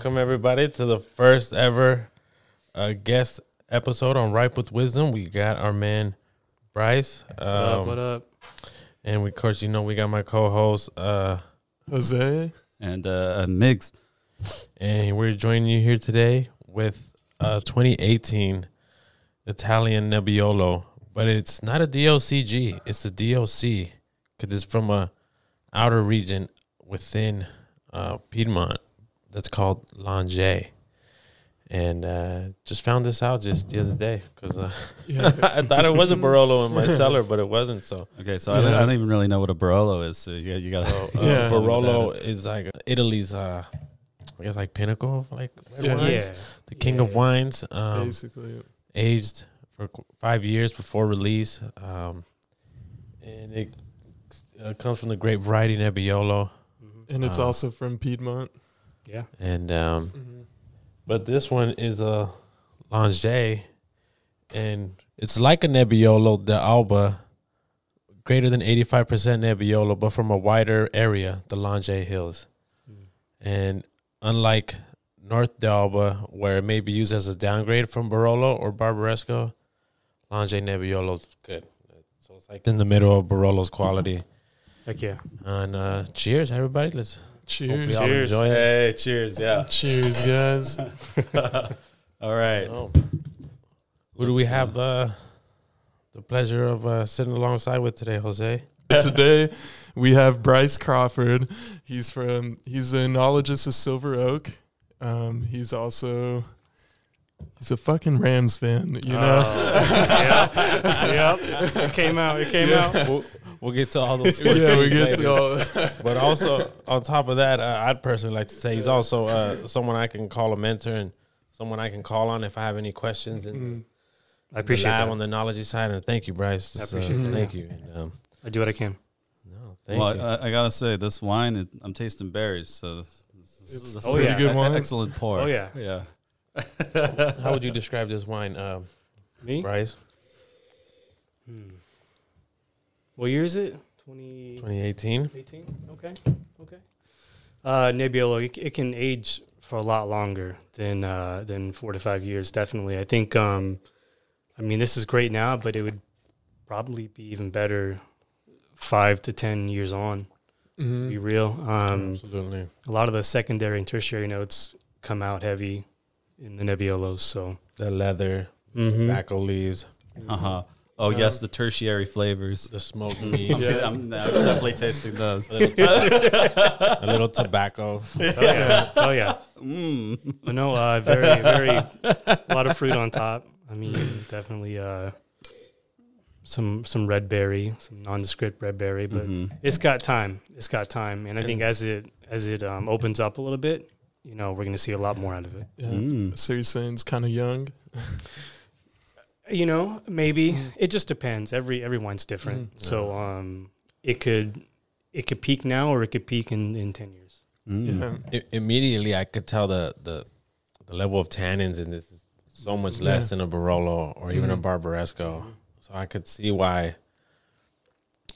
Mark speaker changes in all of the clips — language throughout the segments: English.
Speaker 1: welcome, uh, everybody to the first ever uh, guest episode on Ripe with Wisdom. We got our man Bryce, um,
Speaker 2: What up? What up?
Speaker 1: and we, of course, you know, we got my co-host, uh,
Speaker 3: Jose.
Speaker 4: and uh, Migs.
Speaker 1: and we're joining you here today with uh 2018 Italian Nebbiolo, but it's not a DOCG, it's a DOC because it's from a outer region within uh, Piedmont that's called Langhe. And uh, just found this out just the other day because uh,
Speaker 3: Yeah.
Speaker 1: I thought it was a Barolo in my cellar, but it wasn't. So,
Speaker 4: Okay, so I, don't, I don't even really know what a Barolo is. So you, you got
Speaker 1: so
Speaker 4: to.
Speaker 1: uh,
Speaker 3: Yeah.
Speaker 1: Barolo is like Italy's, uh, I guess, like pinnacle of like
Speaker 3: Yeah.
Speaker 1: wines.
Speaker 2: Yeah.
Speaker 1: the king of wines, um,
Speaker 3: Basically.
Speaker 1: aged for five years before release, um, and it uh, comes from the grape variety Nebbiolo.
Speaker 2: Mhm.
Speaker 3: And it's
Speaker 1: Uh,
Speaker 3: also from Piedmont.
Speaker 2: Yeah.
Speaker 1: And um,
Speaker 3: Mm-hmm.
Speaker 1: but this one is a Langhe, and it's like a Nebbiolo d'Alba, greater than eighty five percent Nebbiolo, but from a wider area, the Langhe Hills.
Speaker 2: Mm.
Speaker 1: And unlike North D'Alba, where it may be used as a downgrade from Barolo or Barbaresco, Langhe Nebbiolo is good. So it's like in the middle of Barolo's quality.
Speaker 2: Heck yeah.
Speaker 1: And uh, cheers, everybody. Let's hope
Speaker 3: Cheers.
Speaker 2: Cheers.
Speaker 1: enjoy.
Speaker 4: Hey, cheers! Yeah.
Speaker 3: Cheers, guys.
Speaker 4: All right.
Speaker 1: Oh. Who do we
Speaker 4: Let's,
Speaker 1: have uh, the pleasure of uh, sitting alongside with today, Jose?
Speaker 3: Today we have Bryce Crawford. He's from he's a enologist of Silver Oak. Um, he's also he's a fucking Rams fan, you know.
Speaker 2: yep. Yep. It came out. It came out.
Speaker 1: We'll, we'll get to all those. sports
Speaker 3: yeah, we get
Speaker 1: later.
Speaker 3: to all
Speaker 1: But also on top of that, uh, I'd personally like to say he's also uh, someone I can call a mentor and someone I can call on if I have any questions and
Speaker 3: Mm.
Speaker 2: I appreciate that.
Speaker 1: on the knowledge side. And thank you, Bryce.
Speaker 2: I appreciate
Speaker 1: uh,
Speaker 3: that.
Speaker 1: Thank you. And, um,
Speaker 2: I do what I can.
Speaker 1: no, thank
Speaker 4: well,
Speaker 1: you.
Speaker 4: I, I gotta say, this wine, it, I'm tasting berries, so this, this,
Speaker 3: It's
Speaker 4: this
Speaker 2: Oh,
Speaker 4: is
Speaker 2: yeah.
Speaker 3: pretty good
Speaker 4: an
Speaker 3: wine.
Speaker 4: Excellent pour.
Speaker 2: Oh, yeah.
Speaker 4: yeah.
Speaker 1: How would you describe this wine, um,
Speaker 2: Me?
Speaker 1: Bryce?
Speaker 2: Hmm. What year is it? 20,
Speaker 1: 2018.
Speaker 2: 18? Okay. Okay. Uh, Nebbiolo, it, it can age for a lot longer than uh, than four to five years. Definitely. I think. Um, I mean, this is great now, but it would probably be even better five to ten years on. To
Speaker 3: Mhm.
Speaker 2: be real. Um,
Speaker 1: Absolutely.
Speaker 2: a lot of the secondary and tertiary notes come out heavy in the Nebbiolos. So.
Speaker 1: The leather,
Speaker 2: Mm-hmm.
Speaker 1: tobacco leaves,
Speaker 4: Uh huh. Oh yes, the tertiary flavors.
Speaker 1: the smoked meat,
Speaker 4: I'm,
Speaker 3: Yeah.
Speaker 4: I'm, I'm definitely tasting those.
Speaker 1: a little, toba- a little tobacco.
Speaker 2: Oh yeah. Oh yeah.
Speaker 4: Mm.
Speaker 2: But no, uh, very, very, a lot of fruit on top. I mean, definitely uh, some some red berry, some nondescript red berry, but
Speaker 4: Mhm.
Speaker 2: it's got time. It's got time, and I think as it as it um, opens up a little bit, you know, we're gonna see a lot more out of it.
Speaker 3: Yeah.
Speaker 4: Mm.
Speaker 3: So you're saying it's kind of young?
Speaker 2: You know, maybe it just depends. Every everyone's different,
Speaker 3: Mhm.
Speaker 2: so um, it could it could peak now or it could peak in in ten years.
Speaker 4: Mm.
Speaker 3: Yeah.
Speaker 1: I- immediately, I could tell the, the the level of tannins in this is so much less
Speaker 3: Yeah.
Speaker 1: than a Barolo or even a
Speaker 3: Mhm.
Speaker 1: Barbaresco. So I could see why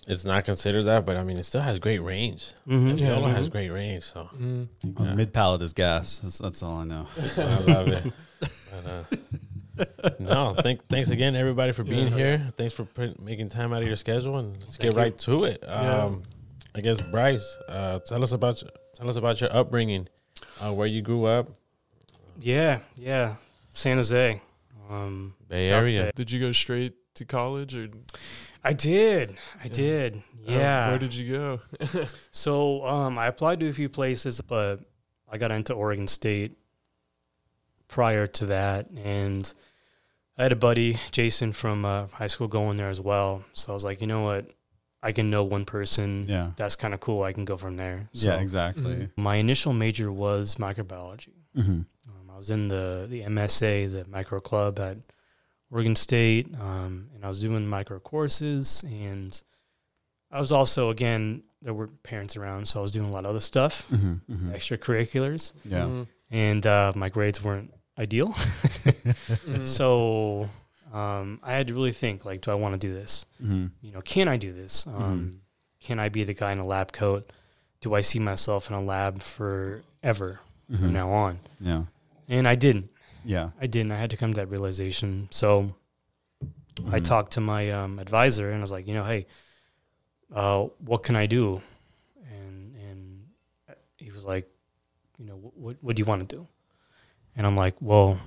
Speaker 1: it's not considered that, but I mean, it still has great range.
Speaker 2: Mm-hmm.
Speaker 3: Yeah.
Speaker 1: Nebbiolo has great range, so
Speaker 3: Mm.
Speaker 4: Well,
Speaker 1: Yeah.
Speaker 4: Mid palate is gas. That's, that's all I know.
Speaker 1: I love it. But, uh, no, thank, thanks again, everybody, for being
Speaker 3: Yeah.
Speaker 1: here. Thanks for put, making time out of your schedule, and let's
Speaker 2: Thank
Speaker 1: get
Speaker 2: you.
Speaker 1: right to it.
Speaker 3: Yeah.
Speaker 1: Um, I guess Bryce, uh, tell us about your, tell us about your upbringing, uh, where you grew up,
Speaker 2: Yeah, yeah, San Jose, um,
Speaker 1: Bay
Speaker 2: South
Speaker 1: Area.
Speaker 2: Bay.
Speaker 3: Did you go straight to college or
Speaker 2: I did. I
Speaker 3: Yeah.
Speaker 2: did. Yeah.
Speaker 3: where did you go?
Speaker 2: so um, I applied to a few places, but I got into Oregon State prior to that, and I had a buddy, Jason, from uh, high school going there as well. So I was like, you know what? I can know one person.
Speaker 4: Yeah.
Speaker 2: That's kind of cool. I can go from there. So
Speaker 4: yeah. Exactly.
Speaker 3: Mhm.
Speaker 2: My initial major was microbiology.
Speaker 4: Mm-hmm.
Speaker 2: Um, I was in the the MSA, the micro club at Oregon State, um, and I was doing micro courses. And I was also, again, there were parents around, so I was doing a lot of other stuff,
Speaker 4: Mm-hmm. Mm-hmm.
Speaker 2: extracurriculars,
Speaker 4: Yeah.
Speaker 3: Mhm.
Speaker 2: and uh, my grades weren't ideal.
Speaker 3: Mhm.
Speaker 2: So um, I had to really think, like, do I want to do this?
Speaker 4: Mm-hmm.
Speaker 2: You know, can I do this? Um, Can I be the guy in a lab coat? Do I see myself in a lab forever? From now on.
Speaker 4: Yeah.
Speaker 2: And I didn't.
Speaker 4: Yeah.
Speaker 2: I didn't. I had to come to that realization. So I
Speaker 4: Mhm.
Speaker 2: talked to my um, advisor and I was like, you know, hey, uh, what can I do? And and he was like, you know, what what do you want to do? And I'm like, well,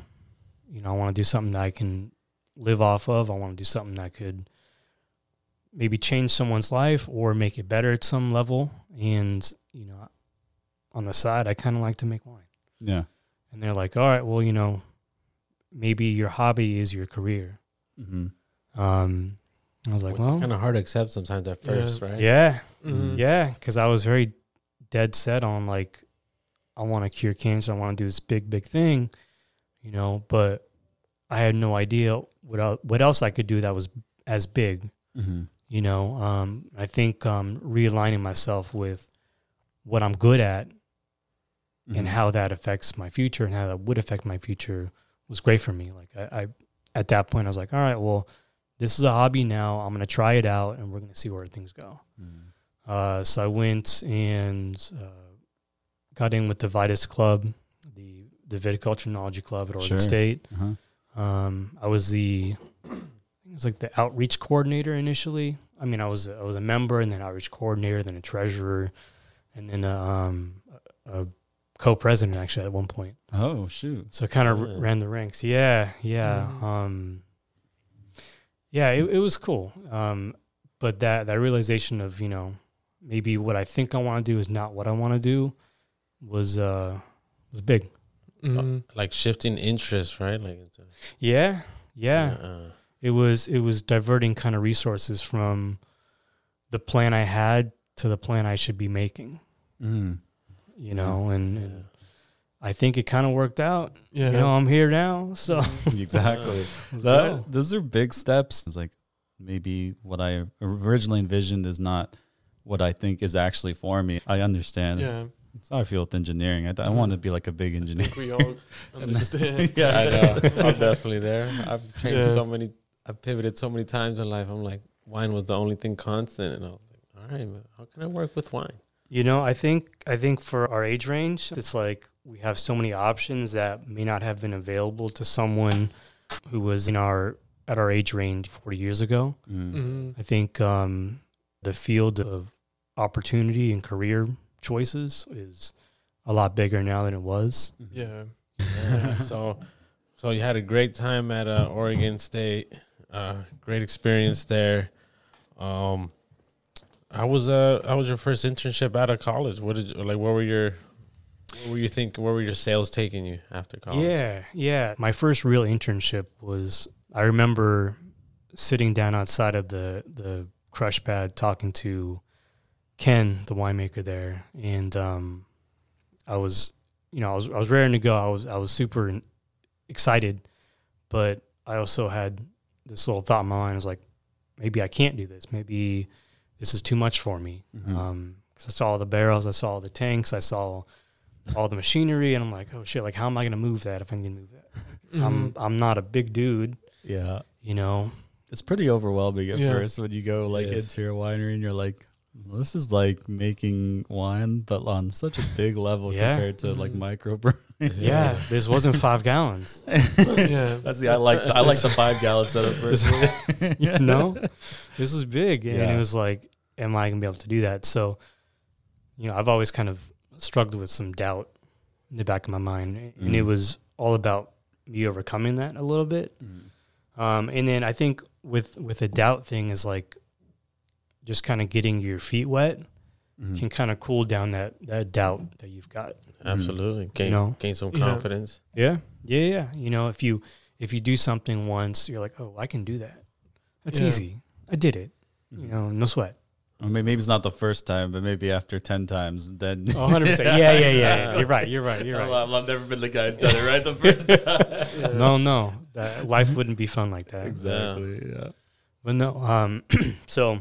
Speaker 2: you know, I want to do something that I can live off of. I want to do something that could maybe change someone's life or make it better at some level. And you know, on the side, I kind of like to make wine.
Speaker 4: Yeah.
Speaker 2: And they're like, all right, well, you know, maybe your hobby is your career.
Speaker 4: Mm-hmm.
Speaker 2: Um, I was like,
Speaker 1: Which
Speaker 2: well,
Speaker 1: kind of hard to accept sometimes at
Speaker 3: Yeah.
Speaker 1: first, right?
Speaker 2: yeah,
Speaker 3: Mhm.
Speaker 2: yeah, because I was very dead set on like, I want to cure cancer. I want to do this big, big thing, you know. But I had no idea what el- what else I could do that was as big,
Speaker 4: Mm-hmm.
Speaker 2: you know. Um, I think um, realigning myself with what I'm good at
Speaker 4: Mm-hmm.
Speaker 2: and how that affects my future and how that would affect my future was great for me. Like I, I at that point, I was like, all right, well, this is a hobby now. I'm gonna try it out, and we're gonna see where things go.
Speaker 4: Mhm.
Speaker 2: Uh, so I went and uh, got in with the Vitus Club, the the Viticulturenology Club at Oregon
Speaker 4: Sure.
Speaker 2: State.
Speaker 4: Uh-huh.
Speaker 2: Um, I was the it was like the outreach coordinator initially. I mean, I was I was a member, and then outreach coordinator, then a treasurer, and then a, um, a, a co-president actually at one point.
Speaker 4: Oh shoot.
Speaker 2: So kind of
Speaker 1: Yeah.
Speaker 2: ran the ranks. Yeah, yeah.
Speaker 3: Mhm.
Speaker 2: Um, yeah, it, it was cool. Um, but that that realization of you know maybe what I think I want to do is not what I want to do was uh was big.
Speaker 3: Mhm.
Speaker 1: Like shifting interest, right? Like, it's a,
Speaker 2: Yeah, yeah.
Speaker 1: uh,
Speaker 2: It was it was diverting kind of resources from the plan I had to the plan I should be making.
Speaker 4: Mm-hmm.
Speaker 2: You know, and, and I think it kind of worked out.
Speaker 3: Yeah.
Speaker 2: You know, I'm here now, so
Speaker 4: exactly. That, those are big steps. It's like maybe what I originally envisioned is not what I think is actually for me. I understand.
Speaker 3: yeah.
Speaker 4: That's how I feel with engineering. I, th- I want to be like a big
Speaker 3: I
Speaker 4: engineer.
Speaker 3: think we all understand.
Speaker 4: yeah,
Speaker 1: I know. I'm definitely there. I've changed
Speaker 3: Yeah.
Speaker 1: so many. I've pivoted so many times in life. I'm like, wine was the only thing constant, and I was like, all right, but how can I work with wine?
Speaker 2: You know, I think I think for our age range, it's like we have so many options that may not have been available to someone who was in our at our age range 40 years ago.
Speaker 4: Mm.
Speaker 3: Mhm.
Speaker 2: I think um, the field of opportunity and career choices is a lot bigger now than it was.
Speaker 3: Yeah.
Speaker 1: Yeah. so, so you had a great time at uh, Oregon State. Uh, great experience there. Um, I was uh, I was your first internship out of college. What did you, like? What were your what were you think? Where were your sails taking you after college?
Speaker 2: Yeah, yeah. My first real internship was I remember sitting down outside of the the crush pad talking to Ken, the winemaker there, and um, I was, you know, I was I was raring to go. I was I was super excited, but I also had this little thought in my mind. I was like, maybe I can't do this. Maybe this is too much for me.
Speaker 4: Mhm.
Speaker 2: Um 'cause I saw all the barrels, I saw all the tanks, I saw all the machinery, and I'm like, oh shit! Like, how am I gonna move that if I can move that? I'm
Speaker 3: Mhm.
Speaker 2: I'm not a big dude,
Speaker 4: Yeah.
Speaker 2: you know.
Speaker 4: It's pretty overwhelming at
Speaker 3: Yeah.
Speaker 4: first when you go like
Speaker 1: Yes.
Speaker 4: into your winery and you're like, well, this is like making wine, but on such a big level
Speaker 2: Yeah.
Speaker 4: compared to like
Speaker 3: Mhm.
Speaker 4: micro
Speaker 2: Yeah, this wasn't five gallons.
Speaker 3: yeah.
Speaker 4: That's the I like I like the five gallon setup personally.
Speaker 2: you know, this was big, and
Speaker 4: Yeah.
Speaker 2: it was like, am I gonna be able to do that? So, you know, I've always kind of struggled with some doubt in the back of my mind, and it
Speaker 4: Mm.
Speaker 2: was all about me overcoming that a little bit. Um, and then I think with with the doubt thing is like just kind of getting your feet wet
Speaker 4: Mhm.
Speaker 2: can kind of cool down that that doubt that you've got.
Speaker 1: absolutely. Gain
Speaker 2: know?
Speaker 1: gain some confidence.
Speaker 2: Yeah, yeah, yeah. You know, if you if you do something once, you're like, oh, I can do that. That's
Speaker 3: Yeah.
Speaker 2: easy. I did it. You know, no sweat.
Speaker 4: Or may- maybe it's not the first time, but maybe after ten times, then.
Speaker 2: Oh, 100 percent. Yeah, yeah, yeah, yeah. You're right. You're right. You're right.
Speaker 4: I've, I've never been the guy who's done it right the first time.
Speaker 3: Yeah.
Speaker 2: No, no. That, life wouldn't be fun like that.
Speaker 4: exactly. Yeah.
Speaker 2: But no. Um. so,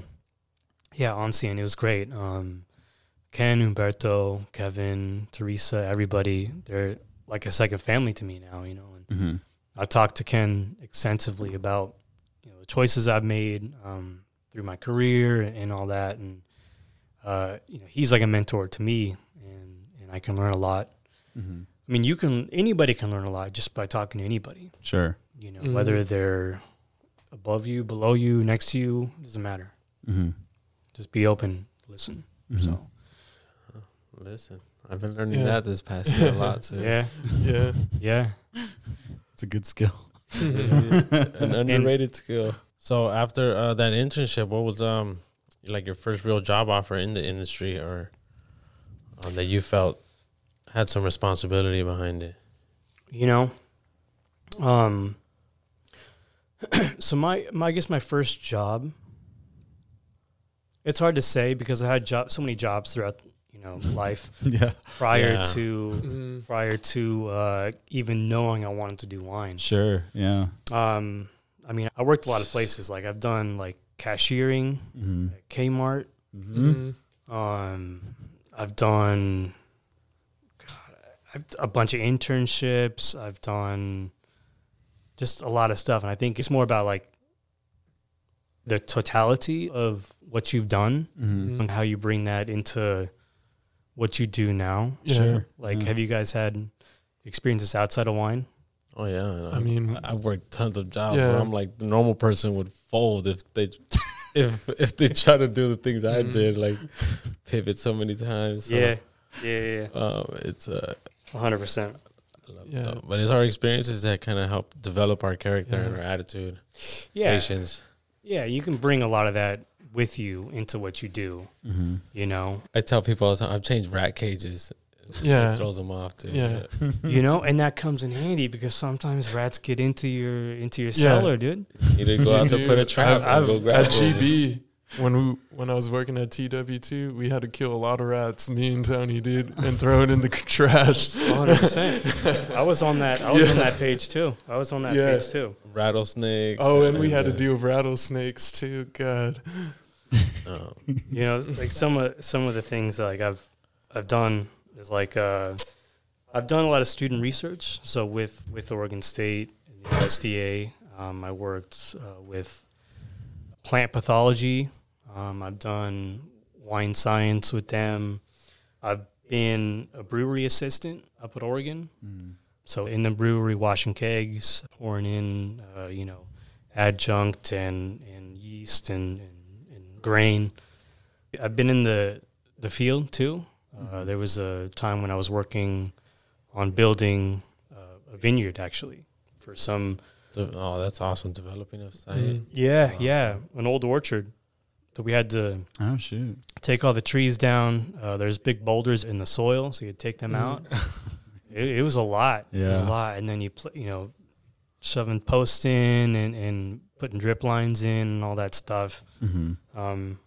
Speaker 2: yeah, on scene, it was great. Um, Ken, Umberto, Kevin, Teresa, everybody. They're like a second family to me now. You know, and
Speaker 4: Mm-hmm.
Speaker 2: I talked to Ken extensively about you know the choices I've made um, through my career and all that, and uh, you know he's like a mentor to me, and and I can learn a lot
Speaker 4: hmm
Speaker 2: I mean, you can anybody can learn a lot just by talking to anybody.
Speaker 4: Sure.
Speaker 2: You know,
Speaker 3: Mhm.
Speaker 2: whether they're above you, below you, next to you, it doesn't matter. Just be open, listen. So
Speaker 1: Listen, I've been learning
Speaker 3: Yeah.
Speaker 1: that this past year a lot too.
Speaker 2: yeah,
Speaker 3: Yeah.
Speaker 2: yeah.
Speaker 4: it's a good skill.
Speaker 1: an underrated skill. So after uh, that internship, what was um like your first real job offer in the industry, or um, that you felt had some responsibility behind it?
Speaker 2: You know, um. so my, my I guess my first job. It's hard to say because I had job so many jobs throughout you know life
Speaker 4: yeah.
Speaker 2: prior
Speaker 1: Yeah.
Speaker 2: to
Speaker 3: Mm.
Speaker 2: prior to uh, even knowing I wanted to do wine.
Speaker 4: Sure. Yeah.
Speaker 2: Um, I mean, I worked a lot of places. Like I've done like cashiering
Speaker 4: hmm
Speaker 2: at Kmart.
Speaker 4: hmm
Speaker 3: Mm.
Speaker 2: Um, I've done God, I've a bunch of internships. I've done just a lot of stuff, and I think it's more about like the totality of what you've done
Speaker 4: hmm
Speaker 2: and how you bring that into what you do now.
Speaker 3: Yeah.
Speaker 4: Sure.
Speaker 2: Like,
Speaker 4: Yeah.
Speaker 2: have you guys had experiences outside of wine?
Speaker 1: Oh yeah, and
Speaker 3: I mean-
Speaker 1: I- I've worked tons of jobs
Speaker 3: Yeah.
Speaker 1: where I'm like the normal person would fold if they if if they try to do the things I
Speaker 3: Mhm.
Speaker 1: did, like pivot so many times. So,
Speaker 2: yeah, yeah, yeah,
Speaker 1: um, it's a
Speaker 2: one hundred percent.
Speaker 3: Yeah.
Speaker 1: that. but it's our experiences that kind of help develop our character and our attitude,
Speaker 2: Yeah,
Speaker 1: patience.
Speaker 2: Yeah. You can bring a lot of that with you into what you do.
Speaker 4: hmm
Speaker 2: You know,
Speaker 1: I tell people all the time, I've changed rat cages.
Speaker 3: Yeah.
Speaker 1: It throws them off too.
Speaker 3: Yeah.
Speaker 2: you know, and that comes in handy because sometimes rats get into your into your
Speaker 3: Yeah.
Speaker 2: cellar, dude.
Speaker 1: You need to go out to put a trap
Speaker 3: I've-
Speaker 1: and go
Speaker 3: I've-
Speaker 1: grab
Speaker 3: At
Speaker 1: one.
Speaker 3: GB, when we when I was working at TW2, we had to kill a lot of rats. Me and Tony did, and throw it in the trash.
Speaker 2: One hundred percent. I was on that. I was on that page too. I was on that
Speaker 3: Yeah.
Speaker 2: page too.
Speaker 1: rattlesnakes.
Speaker 3: Oh, and we had to deal with rattlesnakes too. God.
Speaker 1: um,
Speaker 2: You know, like some of some of the things that like I've I've done is like uh, I've done a lot of student research. So with with Oregon State and the USDA, um, I worked uh, with plant pathology. Um, I've done wine science with them. I've been a brewery assistant up at Oregon.
Speaker 4: hmm
Speaker 2: So in the brewery, washing kegs, pouring in, uh, you know, adjunct and, and yeast and, and, and grain. I've been in the the field too. Uh,
Speaker 4: Mhm.
Speaker 2: there was a time when I was working on building uh, a vineyard actually for some.
Speaker 1: oh, that's awesome. Developing a site.
Speaker 3: Mm.
Speaker 2: Yeah,
Speaker 1: Awesome.
Speaker 2: yeah, an old orchard. So we had to
Speaker 4: Oh shoot.
Speaker 2: take all the trees down. Uh, there's big boulders in the soil, so you take them out. it, it was a lot. It was a lot, and then you pl- you know, shoving posts in and, and putting drip lines in and all that stuff.
Speaker 4: hmm
Speaker 2: Um,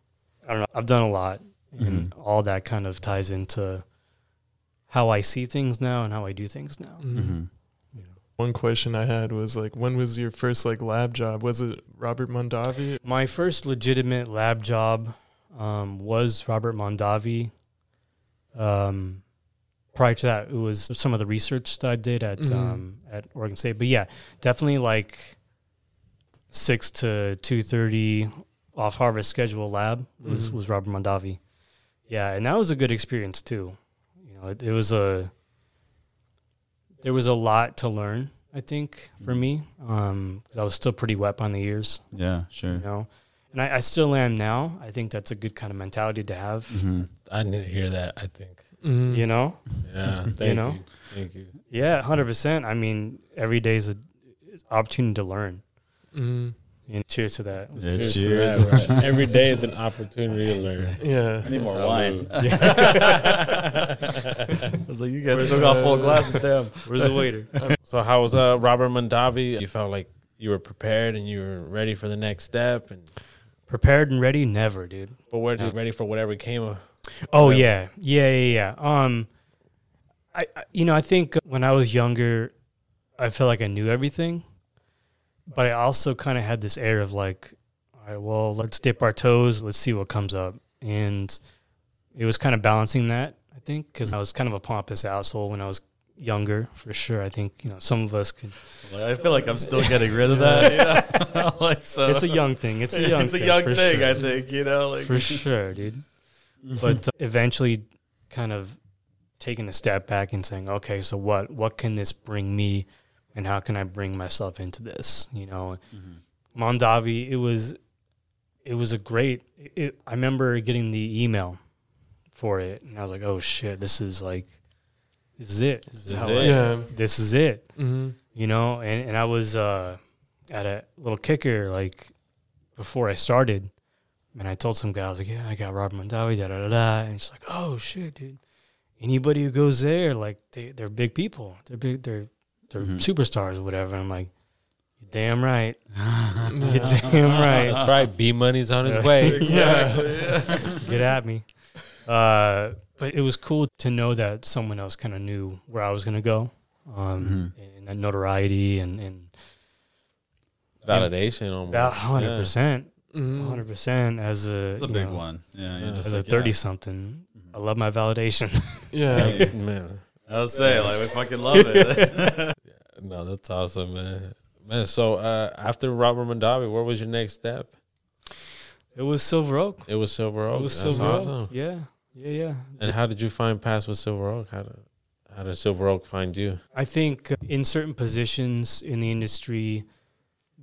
Speaker 2: I don't know. I've done a lot, and
Speaker 4: Mhm.
Speaker 2: all that kind of ties into how I see things now and how I do things now.
Speaker 3: Mm. One question I had was like, when was your first like lab job? Was it Robert Mondavi?
Speaker 2: My first legitimate lab job um, was Robert Mondavi. Um, prior to that, it was some of the research that I did at
Speaker 3: Mhm.
Speaker 2: um, at Oregon State. But yeah, definitely like six to two thirty off harvest schedule lab was
Speaker 3: Mhm.
Speaker 2: was Robert Mondavi. Yeah, and that was a good experience too. You know, it, it was a there was a lot to learn. I think for me, um, 'cause I was still pretty wet on the ears
Speaker 4: Yeah. Sure.
Speaker 2: you know and I, I still am now i think that's a good kind of mentality to have
Speaker 4: hmm
Speaker 1: I need to hear that. I think.
Speaker 3: Mm.
Speaker 2: you know
Speaker 1: Yeah. Thank
Speaker 2: know?
Speaker 1: you. Thank you.
Speaker 2: yeah 100% i mean every day is an opportunity to learn
Speaker 3: Mm.
Speaker 2: And cheers to that
Speaker 4: Yeah,
Speaker 1: Cheers to that, right? Every day is an opportunity to learn.
Speaker 3: Yeah.
Speaker 4: I need more
Speaker 1: Salud.
Speaker 4: wine. I was like, you guys still got full glasses, damn.
Speaker 2: where's the waiter
Speaker 1: So how was uh, Robert Mondavi? You felt like you were prepared and you were ready for the next step, and
Speaker 2: prepared and ready never dude
Speaker 1: but were you
Speaker 2: Yeah.
Speaker 1: ready for whatever came? uh,
Speaker 2: oh
Speaker 1: Whatever.
Speaker 2: yeah yeah yeah yeah um I, I you know i think when i was younger i felt like i knew everything but i also kind of had this air of like all right well let's dip our toes let's see what comes up and it was kind of balancing that i think because i was kind of a pompous asshole when i was younger for sure i think you know some of us could
Speaker 4: I feel like I'm still getting rid of that. You know? like so,
Speaker 2: it's a young thing it's a young thing.
Speaker 4: it's a young
Speaker 2: for
Speaker 4: thing.
Speaker 2: sure.
Speaker 4: I think you know, like
Speaker 2: for sure dude but uh, eventually kind of taking a step back and saying, okay, so what what can this bring me, and how can I bring myself into this? You know,
Speaker 4: Mm-hmm.
Speaker 2: Mondavi, it was it was a great. It, I remember getting the email for it, and I was like, oh shit, this is like, this is it. This is
Speaker 1: This is
Speaker 2: how
Speaker 1: it.
Speaker 2: I-
Speaker 3: Yeah.
Speaker 2: this is it
Speaker 3: Mm-hmm.
Speaker 2: you know and, and i was uh at a little kicker like before i started and i told some guy i was like yeah i got robert mondavi da da da da and it's like oh shit dude anybody who goes there like they, they're big people they're big they're they're
Speaker 4: Mhm.
Speaker 2: superstars or whatever i'm like you're damn right you're damn right
Speaker 1: That's right. B Money's on his
Speaker 2: Yeah.
Speaker 1: way.
Speaker 3: Yeah.
Speaker 2: get at me uh but it was cool to know that someone else kind of knew where i was going to go um and that notoriety and and
Speaker 1: Validation almost.
Speaker 2: About hundred percent,
Speaker 3: Mhm.
Speaker 2: hundred percent. As a
Speaker 4: It's a big
Speaker 2: know,
Speaker 4: one. Yeah.
Speaker 1: Yeah.
Speaker 4: you're
Speaker 2: As a
Speaker 4: like, yeah.
Speaker 2: thirty something,
Speaker 4: Mhm.
Speaker 2: I love my validation.
Speaker 3: Yeah.
Speaker 1: Yeah, man.
Speaker 4: I'll say, like, we fucking love it.
Speaker 1: No, that's awesome, man. Man, so uh, after Robert Mondavi, where was your next step?
Speaker 2: it was Silver Oak.
Speaker 1: It was Silver Oak.
Speaker 2: it was
Speaker 1: That's
Speaker 2: Silver
Speaker 1: awesome.
Speaker 2: Yeah, yeah, yeah.
Speaker 1: And how did you find Pass with Silver Oak? How did how did Silver Oak find you?
Speaker 2: I think in certain positions in the industry,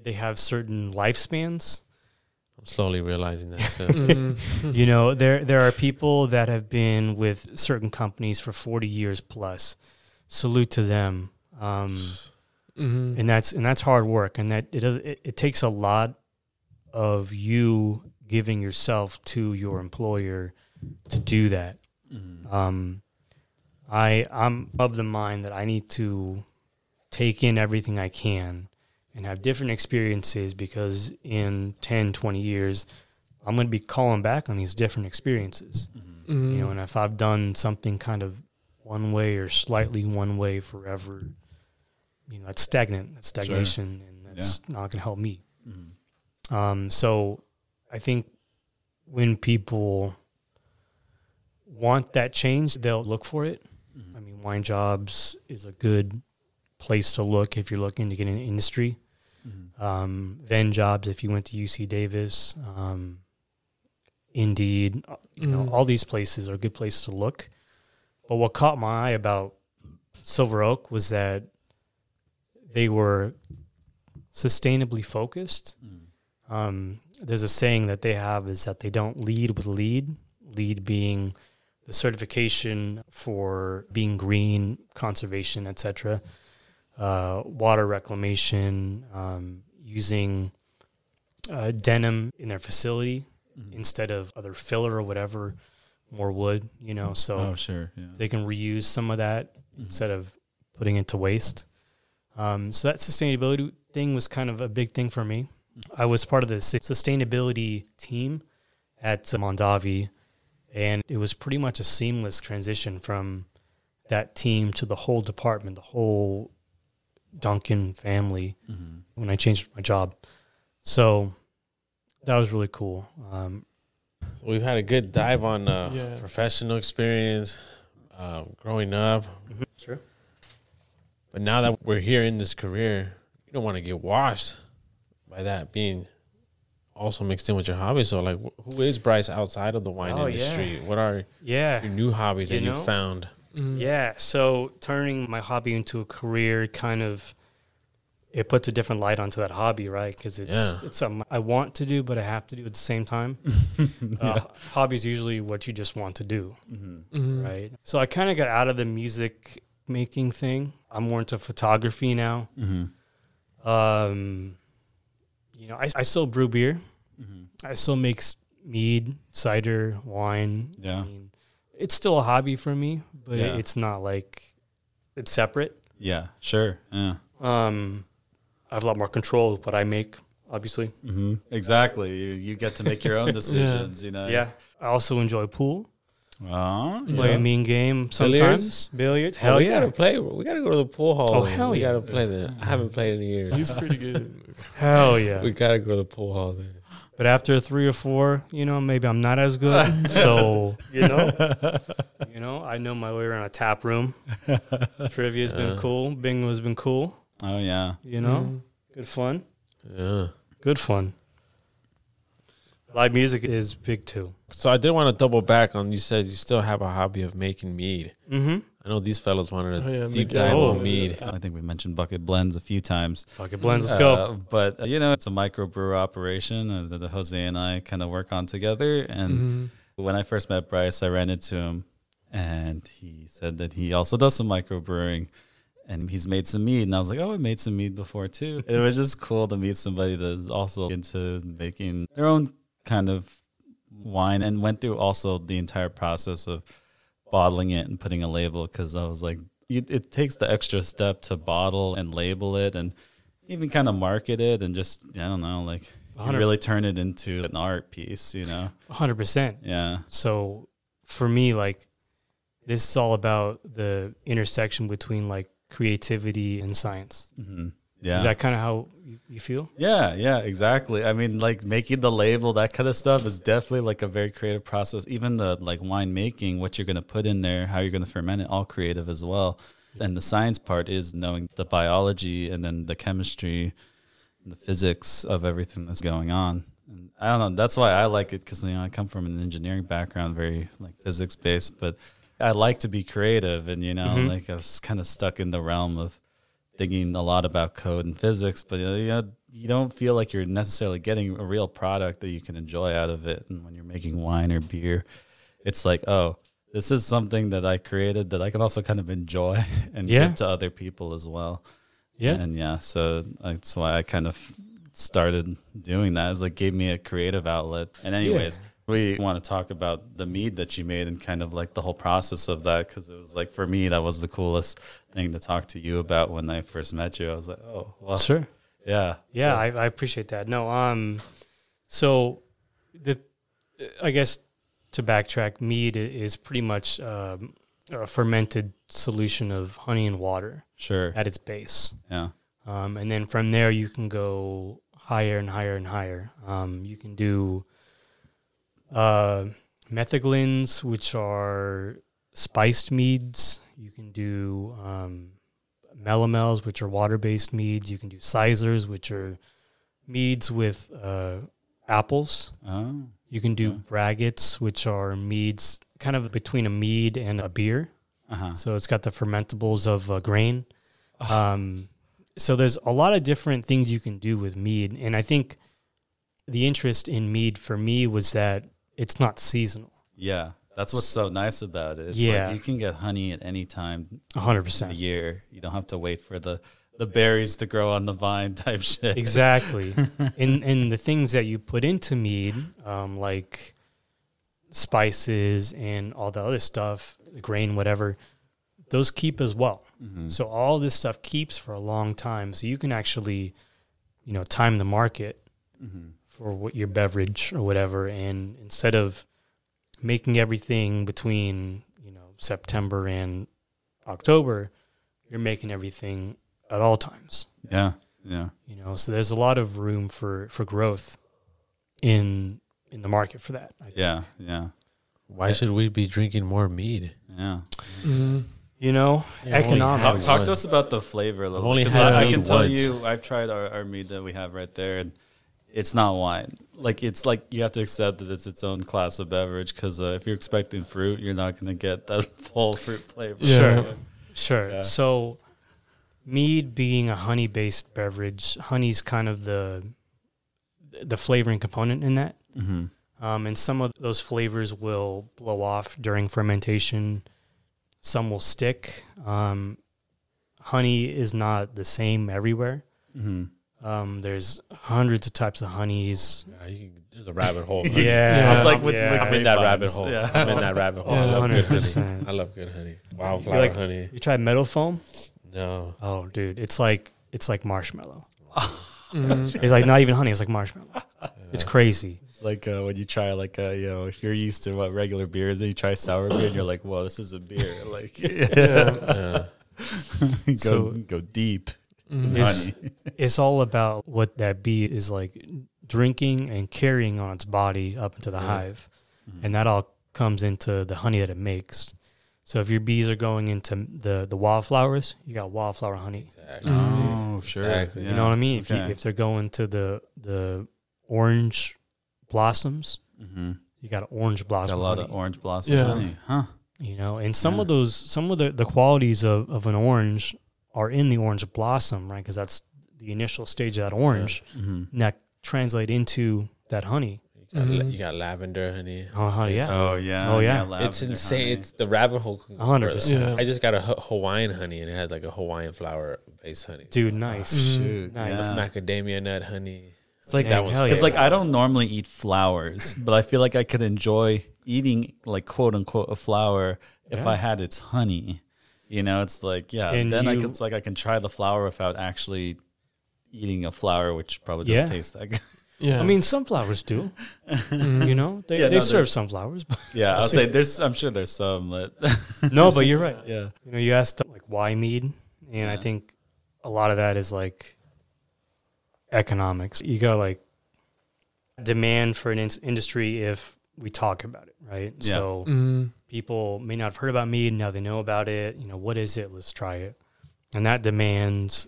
Speaker 2: they have certain lifespans.
Speaker 1: I'm slowly realizing that. Too.
Speaker 3: Mhm.
Speaker 2: you know, there there are people that have been with certain companies for forty years plus. Salute to them. Um,
Speaker 3: Mhm.
Speaker 2: and that's and that's hard work and that it does it, it takes a lot of you giving yourself to your employer to do that
Speaker 4: Mhm.
Speaker 2: um i i'm of the mind that i need to take in everything i can and have different experiences because in 10 20 years i'm going to be calling back on these different experiences
Speaker 4: Mhm.
Speaker 3: Mhm.
Speaker 2: you know and if i've done something kind of one way or slightly one way forever you know that's stagnant that's
Speaker 4: Sure.
Speaker 2: stagnation and that's not going to help me
Speaker 4: Mhm.
Speaker 2: um, so i think when people want that change they'll look for it
Speaker 4: Mhm.
Speaker 2: i mean wine jobs is a good place to look if you're looking to get in the industry
Speaker 4: Mhm.
Speaker 2: um, Venn jobs if you went to UC Davis, um, Indeed, uh, you know,
Speaker 3: Mhm.
Speaker 2: all these places are good places to look. But what caught my eye about Silver Oak was that they were sustainably focused.
Speaker 4: Mhm.
Speaker 2: Um, there's a saying that they have is that they don't lead with LEED, LEED being the certification for being green, conservation, etc uh, water reclamation, um, using uh, denim in their facility
Speaker 4: Mhm.
Speaker 2: instead of other filler or whatever, more wood, you know, so
Speaker 4: oh, sure. Yeah.
Speaker 2: they can reuse some of that
Speaker 4: Mhm.
Speaker 2: instead of putting it to waste. Um, so that sustainability thing was kind of a big thing for me. I was part of the sustainability team at Mondavi, and it was pretty much a seamless transition from that team to the whole department, the whole Duncan family
Speaker 4: Mhm.
Speaker 2: when I changed my job. So that was really cool. Um,
Speaker 1: So we've had a good dive on uh,
Speaker 3: Yeah.
Speaker 1: professional experience, uh, growing up.
Speaker 2: sure.
Speaker 1: But now that we're here in this career, you don't want to get washed by that being also mixed in with your hobby. So, like, wh- who is Bryce outside of the wine
Speaker 2: Oh,
Speaker 1: industry? What are
Speaker 2: Yeah.
Speaker 1: your new hobbies
Speaker 2: You
Speaker 1: that you
Speaker 2: know?
Speaker 1: found?
Speaker 3: Mhm.
Speaker 2: Yeah, so turning my hobby into a career kind of it puts a different light onto that hobby, right? Because it's
Speaker 1: Yeah.
Speaker 2: it's something I want to do, but I have to do at the same time. uh, hobby is usually what you just want to do,
Speaker 4: Mhm.
Speaker 3: Mhm.
Speaker 2: right? So I kind of got out of the music making thing. I'm more into photography now.
Speaker 4: Mhm.
Speaker 2: Um, you know, I, I still brew beer.
Speaker 4: Mhm.
Speaker 2: I still make mead, cider, wine.
Speaker 4: Yeah.
Speaker 2: I mean, it's still a hobby for me, but
Speaker 4: Yeah.
Speaker 2: it's not like it's separate.
Speaker 4: Yeah. Sure. Yeah.
Speaker 2: Um, I have a lot more control with what I make, obviously.
Speaker 4: hmm Exactly. You, you get to make your own decisions. You know.
Speaker 2: yeah. I also enjoy pool,
Speaker 4: Oh,
Speaker 2: play
Speaker 3: Yeah.
Speaker 2: a mean game
Speaker 1: Billiards?
Speaker 2: sometimes. Billiards? Hell
Speaker 1: we
Speaker 2: yeah.
Speaker 1: gotta play. We gotta go to the pool hall.
Speaker 2: Oh, hell
Speaker 1: we
Speaker 2: yeah.
Speaker 1: gotta play that. I haven't played in years.
Speaker 3: He's pretty good.
Speaker 2: Hell yeah.
Speaker 1: We gotta go to the pool hall. Then.
Speaker 2: But after three or four, you know, maybe I'm not as good. so, you know, you know, I know my way around a tap room. Trivia's been cool. Bingo's been cool.
Speaker 4: Oh yeah.
Speaker 2: You know,
Speaker 3: Mhm.
Speaker 2: good fun.
Speaker 1: Yeah.
Speaker 2: Good fun. Live music is big too.
Speaker 1: So I did want to double back on. You said you still have a hobby of making mead.
Speaker 2: Mm-hmm.
Speaker 1: I know these fellas wanted a
Speaker 3: Oh, yeah,
Speaker 1: deep dive on mead.
Speaker 4: I think we mentioned bucket blends a few times.
Speaker 2: Bucket blends. Let's
Speaker 4: Uh,
Speaker 2: go.
Speaker 4: But uh, you know, it's a microbrew operation uh, that Jose and I kind of work on together. And
Speaker 3: Mhm.
Speaker 4: when I first met Bryce, I ran into him, and he said that he also does some microbrewing, and he's made some mead. And I was like, oh, I made some mead before too. It was just cool to meet somebody that's also into making their own kind of wine, and went through also the entire process of bottling it and putting a label. Because I was like, it, it takes the extra step to bottle and label it, and even kind of market it, and just I don't know, like. really turn it into an art piece, you know?
Speaker 2: 100%.
Speaker 4: Yeah.
Speaker 2: So for me, like, this is all about the intersection between like creativity and science.
Speaker 4: hmm Yeah.
Speaker 2: Is that kind of how you, you feel?
Speaker 4: yeah, yeah, exactly. I mean, like making the label, that kind of stuff is definitely like a very creative process. Even the like wine making, what you're going to put in there, how you're going to ferment it, all creative as well. And the science part is knowing the biology and then the chemistry and the physics of everything that's going on. And I don't know. That's why I like it because you know I come from an engineering background, very like physics based, but I like to be creative. And you know,
Speaker 2: Mhm.
Speaker 4: like I was kind of stuck in the realm of thinking a lot about code and physics, but you know, you don't feel like you're necessarily getting a real product that you can enjoy out of it. And when you're making wine or beer, it's like, oh, this is something that I created that I can also kind of enjoy and
Speaker 2: Yeah.
Speaker 4: give to other people as well.
Speaker 2: Yeah.
Speaker 4: And yeah, so that's why I kind of started doing that. It's like gave me a creative outlet. And anyways, we want to talk about the mead that you made and kind of like the whole process of that because it was like for me that was the coolest thing to talk to you about when I first met you. I was like, oh, well,
Speaker 2: Sure.
Speaker 4: yeah,
Speaker 2: Yeah,
Speaker 4: So-
Speaker 2: I, I appreciate that. No, um, so the, I guess to backtrack, mead i- is pretty much um, a fermented solution of honey and water
Speaker 4: sure,
Speaker 2: at its base.
Speaker 4: yeah,
Speaker 2: Um, and then from there, you can go higher and higher and higher. Um, you can do uh, metheglins, which are spiced meads. You can do um, melomels, which are water-based meads. You can do cysers, which are meads with uh, apples.
Speaker 4: oh,
Speaker 2: You can do
Speaker 4: Okay.
Speaker 2: braggots, which are meads kind of between a mead and a beer.
Speaker 4: uh huh,
Speaker 2: So it's got the fermentables of uh, grain.
Speaker 4: Ah.
Speaker 2: Um, so there's a lot of different things you can do with mead, and I think the interest in mead for me was that it's not seasonal.
Speaker 4: yeah. That's what's so nice about it. It's
Speaker 2: Yeah.
Speaker 4: like you can get honey at any time 100%
Speaker 2: a
Speaker 4: year. You don't have to wait for the the berries to grow on the vine type shit.
Speaker 2: Exactly. and and the things that you put into mead, um, like spices and all the other stuff, the grain, whatever, those keep as well.
Speaker 4: Mhm.
Speaker 2: So all this stuff keeps for a long time. So you can actually, you know, time the market
Speaker 4: Mhm.
Speaker 2: For what your beverage or whatever and instead of making everything between you know september and october you're making everything at all times
Speaker 4: Yeah, yeah,
Speaker 2: you know so there's a lot of room for for growth in in the market for that I think.
Speaker 4: yeah, yeah,
Speaker 1: Why should we be drinking more mead?
Speaker 4: yeah.
Speaker 3: Mhm.
Speaker 2: you know
Speaker 1: Yeah,
Speaker 2: economics
Speaker 4: Talk, talk to us about the flavor a little.
Speaker 1: only
Speaker 4: Because
Speaker 1: had
Speaker 4: I, I
Speaker 1: mead
Speaker 4: can tell
Speaker 1: once.
Speaker 4: you, I've tried our, our mead that we have right there, and it's not wine. Like it's like you have to accept that it's its own class of beverage. Because uh, if you're expecting fruit, you're not going to get that full fruit flavor.
Speaker 3: Yeah.
Speaker 2: Sure. Sure.
Speaker 4: Yeah.
Speaker 2: So, mead being a honey based beverage, honey's kind of the the flavoring component in that.
Speaker 4: hmm
Speaker 2: Um, and some of those flavors will blow off during fermentation. Some will stick. Um, honey is not the same everywhere.
Speaker 4: hmm
Speaker 2: Um, there's hundreds of types of honeys.
Speaker 1: Yeah, you can, there's a rabbit hole.
Speaker 2: Yeah,
Speaker 4: Just like with-
Speaker 2: yeah.
Speaker 4: with
Speaker 1: I'm in that
Speaker 4: grapevines.
Speaker 1: rabbit hole.
Speaker 4: Yeah.
Speaker 1: I'm in that rabbit hole. I
Speaker 3: Yeah.
Speaker 1: love good honey.
Speaker 2: 100%.
Speaker 1: I love good honey. Wildflower
Speaker 2: like-
Speaker 1: honey.
Speaker 2: You tried metal foam?
Speaker 1: No.
Speaker 2: Oh, dude, it's like it's like marshmallow.
Speaker 3: Mhm.
Speaker 2: It's like not even honey. It's like marshmallow. It's crazy.
Speaker 4: It's like uh, when you try like uh, you know if you're used to what regular beer is, then you try sour beer and you're like, whoa, this is a beer. Like
Speaker 1: Yeah.
Speaker 4: go
Speaker 2: So-
Speaker 4: go deep.
Speaker 3: Mhm.
Speaker 2: Is- It's all about what that bee is like drinking and carrying on its body up into the
Speaker 1: Yeah.
Speaker 2: hive, and that all comes into the honey that it makes. So if your bees are going into the the wildflowers, you got wildflower honey.
Speaker 1: Exactly.
Speaker 4: Oh, sure.
Speaker 1: Exactly.
Speaker 2: You know what I mean? If, you, if they're going to the the orange blossoms.
Speaker 4: Mm-hmm.
Speaker 2: You got orange
Speaker 4: Got
Speaker 2: blossom.
Speaker 4: a lot
Speaker 2: honey,
Speaker 4: of orange blossom
Speaker 3: Yeah.
Speaker 4: honey, huh?
Speaker 2: you know, and some
Speaker 4: Yeah.
Speaker 2: of those, some of the, the qualities of, of an orange are in the orange blossom, right? Because that's the initial stage of that orange.
Speaker 4: Mm-hmm.
Speaker 2: And that translate into that honey.
Speaker 1: You got, la-
Speaker 3: Mhm.
Speaker 1: you got lavender honey.
Speaker 2: Uh huh. Yeah.
Speaker 4: Oh yeah.
Speaker 2: Oh, yeah.
Speaker 1: It's insane.
Speaker 4: honey.
Speaker 1: It's the rabbit hole.
Speaker 2: A hundred
Speaker 1: further.
Speaker 2: percent.
Speaker 3: Yeah.
Speaker 1: I just got a Hawaiian honey, and it has like a Hawaiian flower based honey.
Speaker 2: Dude, nice.
Speaker 3: Mhm.
Speaker 4: Shoot,
Speaker 2: Nice.
Speaker 4: yeah.
Speaker 1: Macadamia nut honey.
Speaker 4: It's like
Speaker 2: Dang,
Speaker 1: that
Speaker 2: one.
Speaker 4: Because
Speaker 2: yeah.
Speaker 4: like I don't normally eat flowers, but I feel like I could enjoy eating like quote unquote a flower if
Speaker 2: Yeah.
Speaker 4: I had its honey. You know, it's like yeah.
Speaker 2: And
Speaker 4: then I can it's like I can try the flower without actually eating a flower, which probably doesn't
Speaker 2: Yeah.
Speaker 4: taste that good.
Speaker 3: Yeah.
Speaker 2: I mean, sunflowers do.
Speaker 3: Mhm.
Speaker 2: You know, they,
Speaker 4: Yeah,
Speaker 2: they
Speaker 4: no,
Speaker 2: serve
Speaker 4: there's-
Speaker 2: sunflowers. But
Speaker 4: Yeah, I'll say there's. I'm sure there's some, but
Speaker 2: no, but you're right.
Speaker 4: yeah,
Speaker 2: You know, you asked like why mead, and I think a lot of that is like economics. You got like demand for an in- industry if we talk about it, right?
Speaker 4: Yeah.
Speaker 2: So
Speaker 3: Mhm.
Speaker 2: people may not have heard about mead, now they know about it. You know, what is it? Let's try it. And that demand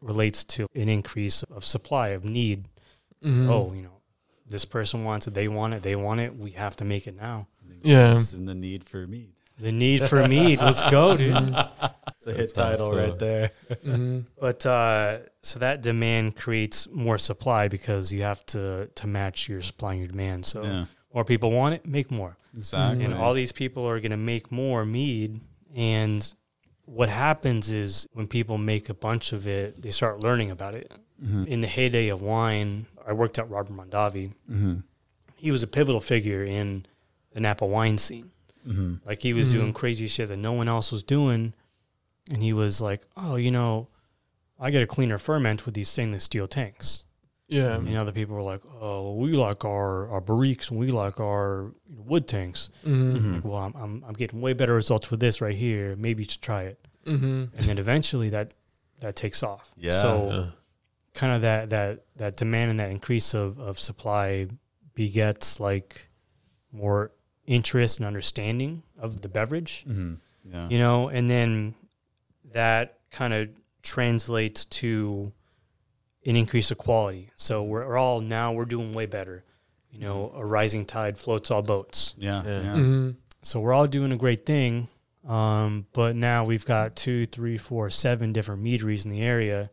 Speaker 2: relates to an increase of supply of need.
Speaker 3: Mhm.
Speaker 2: Oh, you know, this person wants it, they want it, they want it. We have to make it now.
Speaker 3: Yeah.
Speaker 4: It's in the need for mead.
Speaker 2: The need for mead. Let's go, dude.
Speaker 4: It's a hit
Speaker 1: That's
Speaker 4: title
Speaker 1: also-
Speaker 4: right there.
Speaker 3: Mhm.
Speaker 2: But uh, so that demand creates more supply because you have to to match your supply and your demand. So
Speaker 4: yeah,
Speaker 2: more people want it, make more.
Speaker 4: exactly.
Speaker 2: And all these people are going to make more mead. And what happens is when people make a bunch of it, they start learning about it.
Speaker 4: Mhm.
Speaker 2: In the heyday of wine, I worked at Robert Mondavi.
Speaker 4: Mhm.
Speaker 2: He was a pivotal figure in the Napa wine scene.
Speaker 4: Mhm.
Speaker 2: Like he was
Speaker 3: Mhm.
Speaker 2: doing crazy shit that no one else was doing. And he was like, oh, you know, I get a cleaner ferment with these stainless steel tanks.
Speaker 3: Yeah.
Speaker 2: And other people were like, oh, we like our, our barriques and we like our wood tanks.
Speaker 3: Mhm.
Speaker 4: Mhm.
Speaker 2: Like, well, I'm, I'm, I'm getting way better results with this right here. Maybe you should try it.
Speaker 3: Mhm.
Speaker 2: And then eventually that, that takes off.
Speaker 4: Yeah.
Speaker 2: So
Speaker 1: Uh,
Speaker 2: kind of that, that, that demand and that increase of, of supply begets like more interest and understanding of the beverage.
Speaker 4: Mhm. Yeah.
Speaker 2: you know, and then that kind of translates to an increase of quality. So we're, we're all now we're doing way better. You know, a rising tide floats all boats.
Speaker 4: Yeah.
Speaker 1: Yeah.
Speaker 4: Yeah.
Speaker 3: Mhm.
Speaker 2: So we're all doing a great thing. Um, but now we've got two, three, four, seven different meaderies in the area,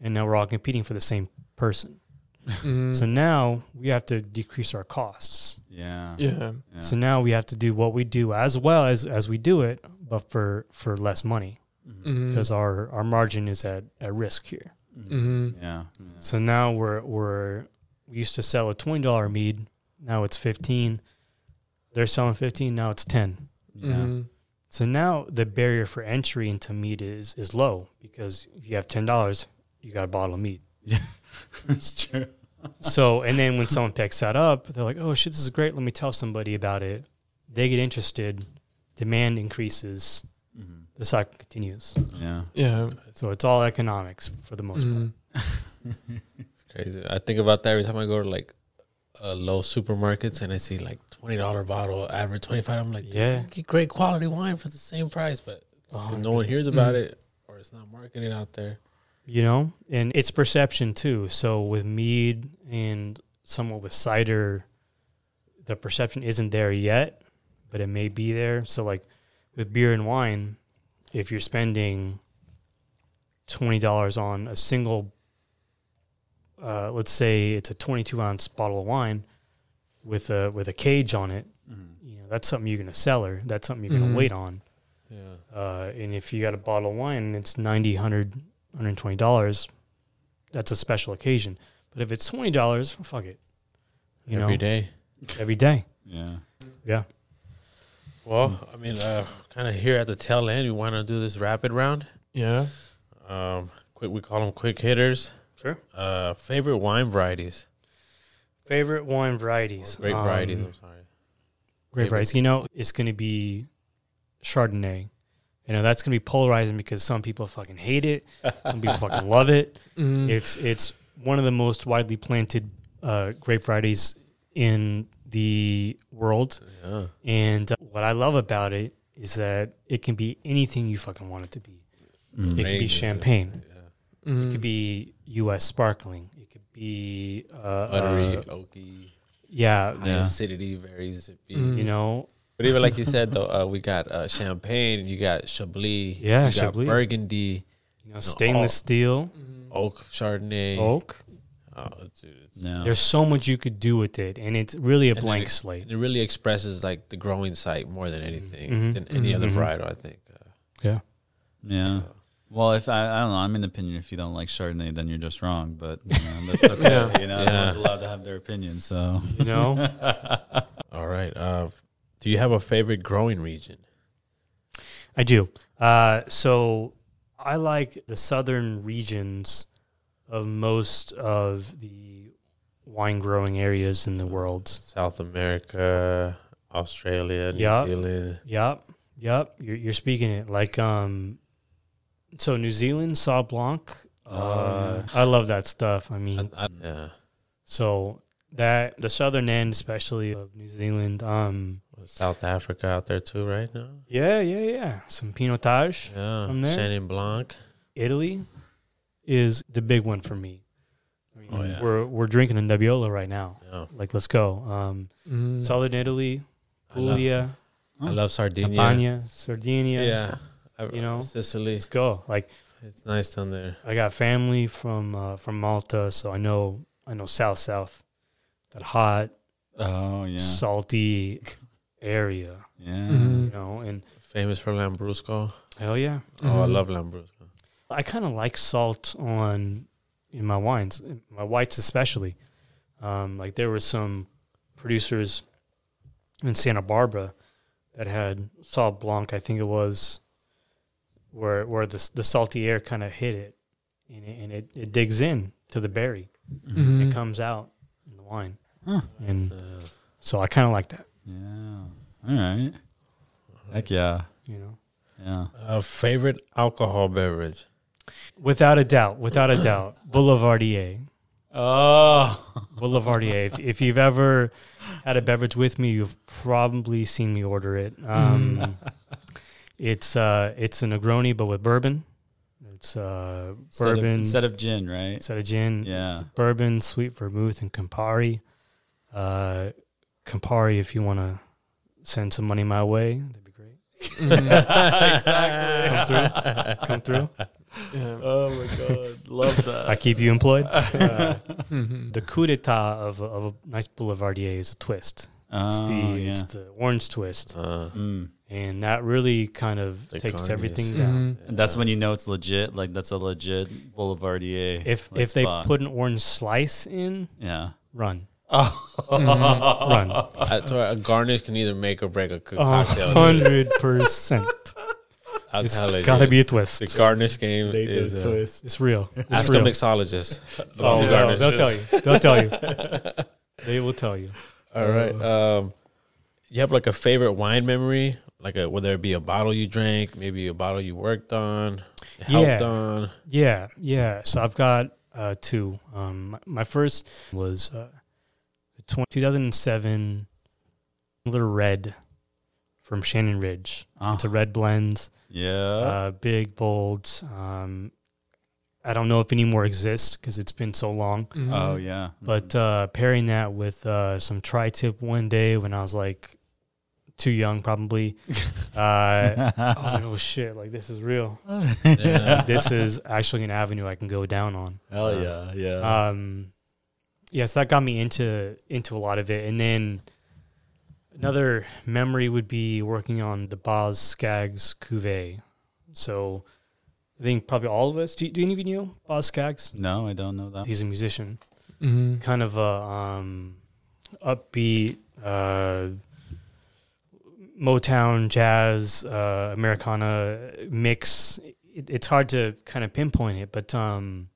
Speaker 2: and now we're all competing for the same person.
Speaker 3: Mhm.
Speaker 2: So now we have to decrease our costs.
Speaker 4: Yeah.
Speaker 3: yeah.
Speaker 4: Yeah.
Speaker 2: So now we have to do what we do as well as as we do it, but for for less money.
Speaker 4: Mhm.
Speaker 3: Mhm.
Speaker 2: because our, our margin is at, at risk here.
Speaker 3: Mhm.
Speaker 4: Yeah. yeah.
Speaker 2: So now we're we're we used to sell a twenty dollar mead, now it's fifteen. They're selling fifteen, now it's ten.
Speaker 4: Yeah.
Speaker 3: Mhm.
Speaker 2: So now the barrier for entry into mead is is low because if you have ten dollars, you got a bottle of mead.
Speaker 4: It's true.
Speaker 2: So and then when someone picks that up, they're like, Oh shit, this is great, let me tell somebody about it. They get interested, demand increases. The cycle continues.
Speaker 4: Yeah.
Speaker 2: Mm-hmm.
Speaker 3: Yeah.
Speaker 2: So it's all economics for the most part.
Speaker 3: Mhm.
Speaker 1: it's crazy. I think about that every time I go to like uh, low supermarkets and I see like twenty dollar bottle, average twenty five. I'm like,
Speaker 2: Yeah.
Speaker 1: get great quality wine for the same price, but no one hears about
Speaker 3: Mhm.
Speaker 1: it or it's not marketed out there.
Speaker 2: you know and it's perception too so with mead and somewhat with cider the perception isn't there yet but it may be there so like with beer and wine if you're spending $20 on a single uh, let's say it's a 22 ounce bottle of wine with a with a cage on it
Speaker 4: Mhm.
Speaker 2: you know that's something you're going to sell or that's something you're going to wait on.
Speaker 1: Yeah,
Speaker 2: uh, and if you got a bottle of wine and it's 90 100 120 dollars that's a special occasion. But if it's 20 dollars fuck it. You
Speaker 1: every
Speaker 2: know?
Speaker 1: day.
Speaker 2: every day.
Speaker 4: Yeah.
Speaker 2: yeah.
Speaker 1: Well, I mean, uh, kind of here at the tail end, we want to do this rapid round.
Speaker 3: Yeah.
Speaker 1: Um, quick, we call them quick hitters.
Speaker 2: Sure.
Speaker 1: Uh, favorite wine varieties.
Speaker 2: favorite wine varieties
Speaker 1: Great
Speaker 2: Um,
Speaker 1: varieties. I'm sorry.
Speaker 2: great
Speaker 1: Favorite.
Speaker 2: varieties you know it's going to be chardonnay you know that's going to be polarizing because some people fucking hate it some people fucking love it
Speaker 3: Mhm.
Speaker 2: it's it's one of the most widely planted uh, grape varieties in the world
Speaker 1: Yeah.
Speaker 2: And uh, what I love about it is that it can be anything you fucking want it to be.
Speaker 4: Mhm.
Speaker 2: It could be champagne.
Speaker 1: Yeah.
Speaker 2: It
Speaker 3: Mhm.
Speaker 2: could be U.S. sparkling. It could be uh,
Speaker 1: Buttery,
Speaker 2: uh,
Speaker 1: oaky.
Speaker 2: yeah,
Speaker 4: Yeah.
Speaker 1: acidity, very zippy.
Speaker 3: Mm.
Speaker 2: you know,
Speaker 1: But even like you said though, uh, we got uh, champagne, you got Chablis,
Speaker 2: Yeah,
Speaker 1: you got
Speaker 2: Chablis.
Speaker 1: Burgundy,
Speaker 2: you know, stainless steel,
Speaker 1: Oak Chardonnay.
Speaker 2: oak.
Speaker 1: Oh, dude, it's,
Speaker 4: Yeah.
Speaker 2: There's so much you could do with it, and it's really a
Speaker 1: And
Speaker 2: blank
Speaker 1: it-
Speaker 2: slate.
Speaker 1: It really expresses like the growing site more than anything
Speaker 2: Mhm.
Speaker 1: than any other
Speaker 2: Mhm.
Speaker 1: varietal. I think. Uh,
Speaker 2: Yeah,
Speaker 4: Yeah. Well, if I, I don't know, I'm in the opinion. If you don't like Chardonnay, then you're just wrong. But you know, that's okay.
Speaker 3: Yeah.
Speaker 4: You know,
Speaker 1: Yeah.
Speaker 4: everyone's allowed to have their opinion. So
Speaker 2: you know.
Speaker 1: all right. Uh, do you have a favorite growing region?
Speaker 2: I do. Uh, so I like the southern regions of most of the wine growing areas in the world.
Speaker 1: South America, Australia, New
Speaker 2: Yeah.
Speaker 1: Zealand.
Speaker 2: Yep, yep. You're, you're speaking it like um. So New Zealand Sauv Blanc.
Speaker 4: Oh,
Speaker 2: Uh, I love that stuff. I mean,
Speaker 1: I, I, yeah.
Speaker 2: so that the southern end, especially of New Zealand. Um.
Speaker 1: South Africa out there too, right now.
Speaker 2: Yeah, yeah, yeah. Some Pinotage.
Speaker 1: Yeah,
Speaker 2: From there?
Speaker 1: Chenin Blanc.
Speaker 2: Italy is the big one for me. I mean,
Speaker 1: Oh, yeah.
Speaker 2: We're we're drinking a Nebbiolo right now.
Speaker 1: Yeah,
Speaker 2: Like, let's go. Um,
Speaker 3: Mm.
Speaker 2: Southern Italy,
Speaker 1: I love-
Speaker 2: Puglia,
Speaker 1: I love Sardinia.
Speaker 2: Campania, Sardinia.
Speaker 1: Yeah, I,
Speaker 2: You know?
Speaker 1: Sicily.
Speaker 2: Let's go. Like,
Speaker 1: It's nice down there.
Speaker 2: I got family from uh, from Malta, so I know I know South South, that hot,
Speaker 4: oh yeah,
Speaker 2: salty area.
Speaker 4: yeah.
Speaker 2: You know, and
Speaker 1: Famous for Lambrusco.
Speaker 2: hell yeah,
Speaker 1: Oh, I
Speaker 3: Mhm.
Speaker 1: love Lambrusco.
Speaker 2: I kind of like salt on in my wines, my whites especially. Um, like there were some producers in Santa Barbara that had salt blanc, I think it was, where where the the salty air kind of hit it, and it, and it, it digs in to the berry.
Speaker 3: Mhm.
Speaker 2: It comes out in the wine,
Speaker 4: Huh.
Speaker 2: and
Speaker 1: Uh,
Speaker 2: so I kind of like that.
Speaker 4: Yeah. All right. Heck yeah.
Speaker 2: You know,
Speaker 4: Yeah.
Speaker 1: uh, favorite alcohol beverage.
Speaker 2: Without a doubt, without a doubt, Boulevardier.
Speaker 4: Oh.
Speaker 2: Boulevardier. if, if you've ever had a beverage with me, you've probably seen me order it. Um, it's uh, it's a Negroni, but with bourbon. It's uh,
Speaker 4: Instead of,
Speaker 2: bourbon
Speaker 4: instead of gin, right?
Speaker 2: instead of gin.
Speaker 4: Yeah.
Speaker 2: it's bourbon, sweet vermouth, and Campari. Uh, Campari, if you want to send some money my way, that'd be great.
Speaker 4: exactly.
Speaker 2: Come through. Come through.
Speaker 3: Yeah.
Speaker 4: Oh my god, love that.
Speaker 2: I keep you employed. Uh, the coup d'état of, a- of a nice Boulevardier is a twist. It's
Speaker 4: oh,
Speaker 2: the
Speaker 4: yeah.
Speaker 2: it's the orange twist.
Speaker 1: Uh,
Speaker 4: Mm.
Speaker 2: and that really kind of
Speaker 1: The
Speaker 2: takes
Speaker 1: garnish.
Speaker 2: everything down.
Speaker 3: Mhm.
Speaker 4: And that's when you know it's legit. Like that's a legit Boulevardier.
Speaker 2: If
Speaker 4: like,
Speaker 2: if they put an orange slice in,
Speaker 4: yeah.
Speaker 2: run,
Speaker 4: Oh.
Speaker 2: run,
Speaker 1: I- so a garnish can either make or break a co-
Speaker 2: a
Speaker 1: cocktail.
Speaker 2: hundred percent.
Speaker 1: I'll
Speaker 2: It's
Speaker 1: tell you,
Speaker 2: gotta
Speaker 1: dude.
Speaker 2: be a twist.
Speaker 1: the garnish game
Speaker 4: They
Speaker 1: is.
Speaker 4: a
Speaker 1: Uh,
Speaker 4: twist.
Speaker 2: It's real. It's
Speaker 1: ask a mixologist.
Speaker 2: Oh,
Speaker 1: about
Speaker 2: they'll, they'll tell you. They'll tell you. they will tell you.
Speaker 1: All right. Um, you have like a favorite wine memory, like a whether it be a bottle you drank, maybe a bottle you worked on, helped
Speaker 2: Yeah.
Speaker 1: on.
Speaker 2: Yeah, yeah. So I've got uh, two. Um, my, my first was uh, tw- 2007 Little Red from Shannon Ridge.
Speaker 4: Oh,
Speaker 2: It's a red blend.
Speaker 4: yeah.
Speaker 2: uh, big, bold. Um, I don't know if any more exists because it's been so long.
Speaker 3: Mhm.
Speaker 4: oh yeah.
Speaker 2: But uh, pairing that with uh, some tri-tip one day when I was like too young, probably, uh, I was like, "Oh shit! Like this is real.
Speaker 1: Yeah.
Speaker 2: this is actually an avenue I can go down on."
Speaker 4: Hell yeah. Yeah.
Speaker 2: Um, yes, that got me into into a lot of it, and then another memory would be working on the Boz Skaggs cuvee. So I think probably all of us. Do, do any of you know Boz Skaggs?
Speaker 4: no, I don't know that.
Speaker 2: He's a musician,
Speaker 3: Mhm.
Speaker 2: kind of a um, upbeat uh, Motown jazz uh, Americana mix. It, it's hard to kind of pinpoint it, but um,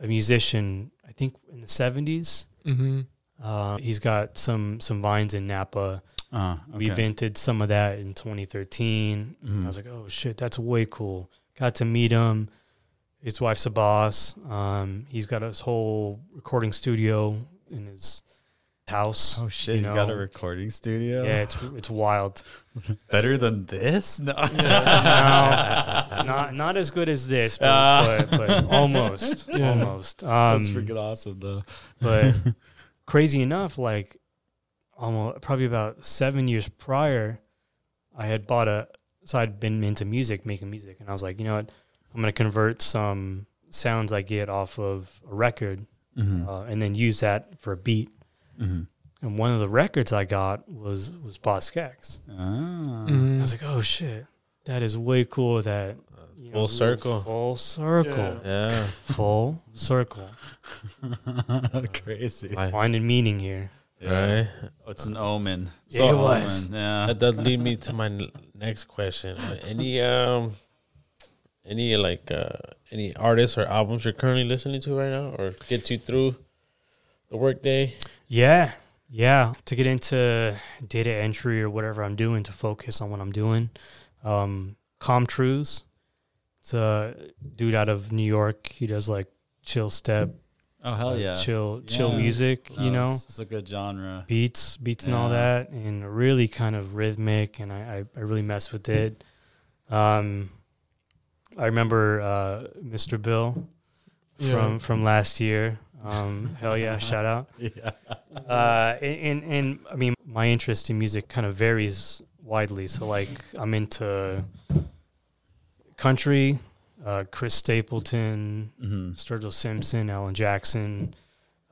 Speaker 2: a musician. I think in the seventies.
Speaker 3: Mhm.
Speaker 2: Uh, he's got some some vines in Napa.
Speaker 4: Uh,
Speaker 2: We
Speaker 4: okay.
Speaker 2: vented some of that in 2013.
Speaker 4: Mhm.
Speaker 2: I was like, oh shit, that's way cool. Got to meet him. His wife's a boss. Um, he's got his whole recording studio in his house.
Speaker 4: Oh shit!
Speaker 2: you
Speaker 4: He's got a recording studio.
Speaker 2: Yeah, it's it's wild.
Speaker 4: Better than this? No.
Speaker 2: No, not not as good as this, but,
Speaker 4: Ah.
Speaker 2: but, but almost,
Speaker 3: Yeah.
Speaker 2: almost.
Speaker 4: That's
Speaker 2: Um,
Speaker 4: freaking awesome, though.
Speaker 2: but crazy enough, like almost probably about seven years prior, I had bought a. So I'd been into music, making music, and I was like, you know what, I'm gonna convert some sounds I get off of a record,
Speaker 4: Mhm.
Speaker 2: uh, and then use that for a beat.
Speaker 4: Mhm.
Speaker 2: And one of the records I got was was Boz Skaggs.
Speaker 4: Ah.
Speaker 3: Mm-hmm.
Speaker 2: I was like, oh shit, that is way cool. That you
Speaker 1: Full circle.
Speaker 2: full circle,
Speaker 1: Yeah.
Speaker 2: full circle.
Speaker 4: Crazy.
Speaker 1: Like,
Speaker 2: Finding meaning here.
Speaker 1: Right.
Speaker 4: Oh, it's an omen.
Speaker 2: Yeah, it
Speaker 4: Omen,
Speaker 2: was.
Speaker 4: Yeah.
Speaker 1: That does lead me to my n- next question. Any um, any like uh, any artists or albums you're currently listening to right now, or get you through the workday?
Speaker 2: Yeah, yeah. To get into data entry or whatever I'm doing to focus on what I'm doing. Um, Comtrues. It's a dude out of New York. He does like chill step,
Speaker 4: Oh hell
Speaker 2: uh,
Speaker 4: yeah.
Speaker 2: chill, chill music.
Speaker 4: No,
Speaker 2: you know,
Speaker 4: it's, it's a good genre.
Speaker 2: beats, beats, and all that, and really kind of rhythmic, and I, I, I really mess with it. Um, I remember uh, Mr. Bill
Speaker 3: Yeah.
Speaker 2: from from last year. Um, hell yeah, shout out.
Speaker 4: Yeah.
Speaker 2: Uh, and, and and I mean, my interest in music kind of varies widely. So like, I'm into country, uh, Chris Stapleton,
Speaker 4: hmm
Speaker 2: Sturgill Simpson, Alan Jackson,